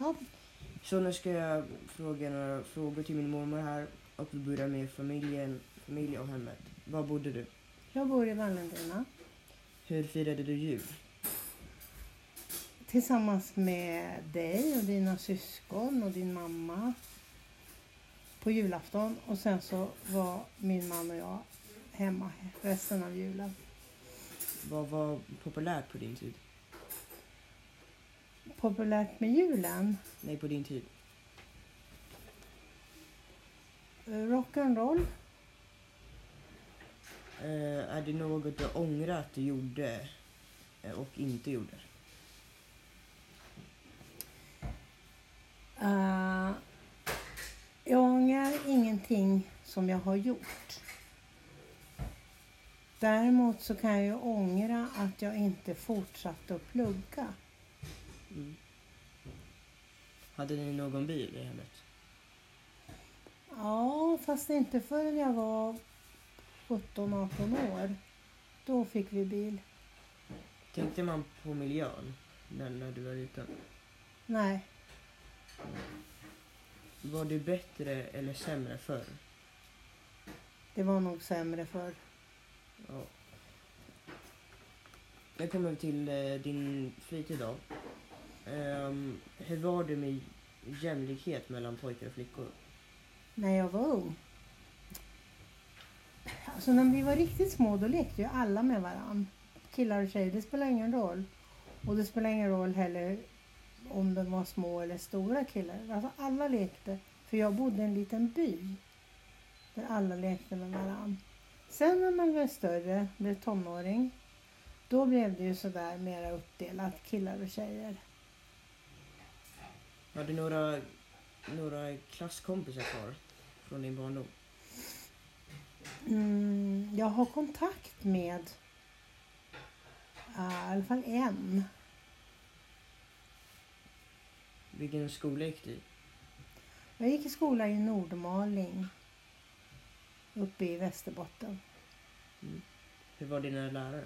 Ja, Så nu ska jag fråga några frågor till min mormor här. Och vi börjar med familjen, familj och hemmet. Var bodde du? jag bor i Vallentuna Hur firade du jul? tillsammans med dig och dina syskon och din mamma på julafton. Och sen så var min man och jag hemma resten av julen. Vad var populärt på din tid? Populärt med julen? Nej, på din tid. eh, Rock'n'roll? Eh, är det något du ångrar att du gjorde eh, och inte gjorde? Uh, jag ångrar ingenting som jag har gjort. Däremot så kan jag ju ångra att jag inte fortsatte att plugga. Mm. Hade ni någon bil i hemmet? Ja, fast inte förrän jag var 17-18 år. Då fick vi bil. Tänkte man på miljön när, när du var liten? Nej, Var du bättre eller sämre förr? det var nog sämre förr. Ja. Nu kommer till eh, din fritid då. Um, hur var det med jämlikhet mellan pojkar och flickor? När jag var ung. Alltså när vi var riktigt små då lekte ju alla med varann. Killar och tjejer, det spelar ingen roll. Och det spelar ingen roll heller om de var små eller stora killar. Alltså alla lekte. För jag bodde i en liten by. Där alla lekte med varann. Sen när man blev större, blev tonåring. Då blev det ju sådär mera uppdelat, killar och tjejer. Har du några, några klasskompisar kvar från din barndom? Mm, jag har kontakt med uh, i alla fall en. Vilken skola gick du i? Jag gick i skola i Nordmaling uppe i Västerbotten. Hur var dina lärare?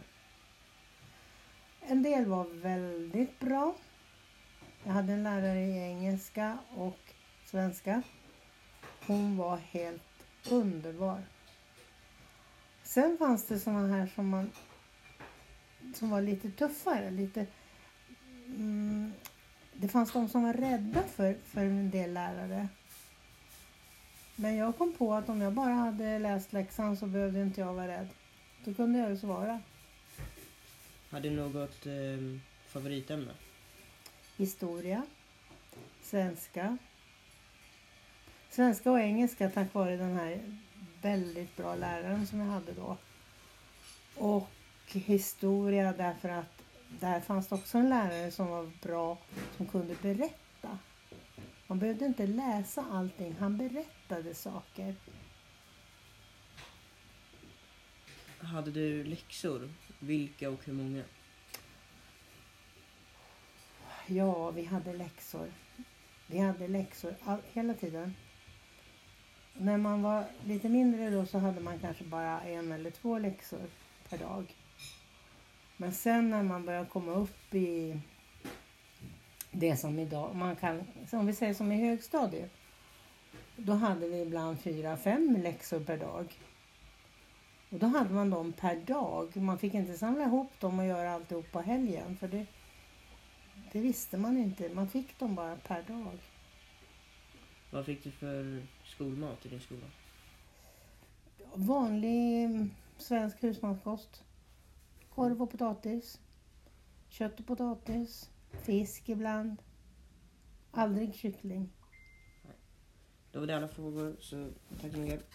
En del var väldigt bra. Jag hade en lärare i engelska och svenska. Hon var helt underbar. Sen fanns det såna här som man som var lite tuffare, lite mm, det fanns de som var rädda för, för en del lärare. Men jag kom på att om jag bara hade läst läxan så behövde inte jag vara rädd. Då kunde jag ju svara. Hade du något eh, favoritämne? Historia, svenska. Svenska och engelska tack vare den här väldigt bra läraren som jag hade då. Och historia därför att där fanns det också en lärare som var bra som kunde berätta. Man behövde inte läsa allting, han berättade saker. Hade du läxor? Vilka och hur många? Ja, vi hade läxor. Vi hade läxor all, hela tiden. När man var lite mindre då så hade man kanske bara en eller två läxor per dag. Men sen när man börjar komma upp i det som idag, man kan, om vi säger som i högstadiet. Då hade vi ibland fyra, fem läxor per dag. Och då hade man dem per dag. Man fick inte samla ihop dem och göra alltihop på helgen. För det, det visste man inte. Man fick dem bara per dag. Vad fick du för skolmat i din skola? Vanlig mm, svensk husmanskost. Korv och potatis. Kött och potatis. Fisk ibland. Aldrig kyckling. Då var det alla frågor, så tack så mycket.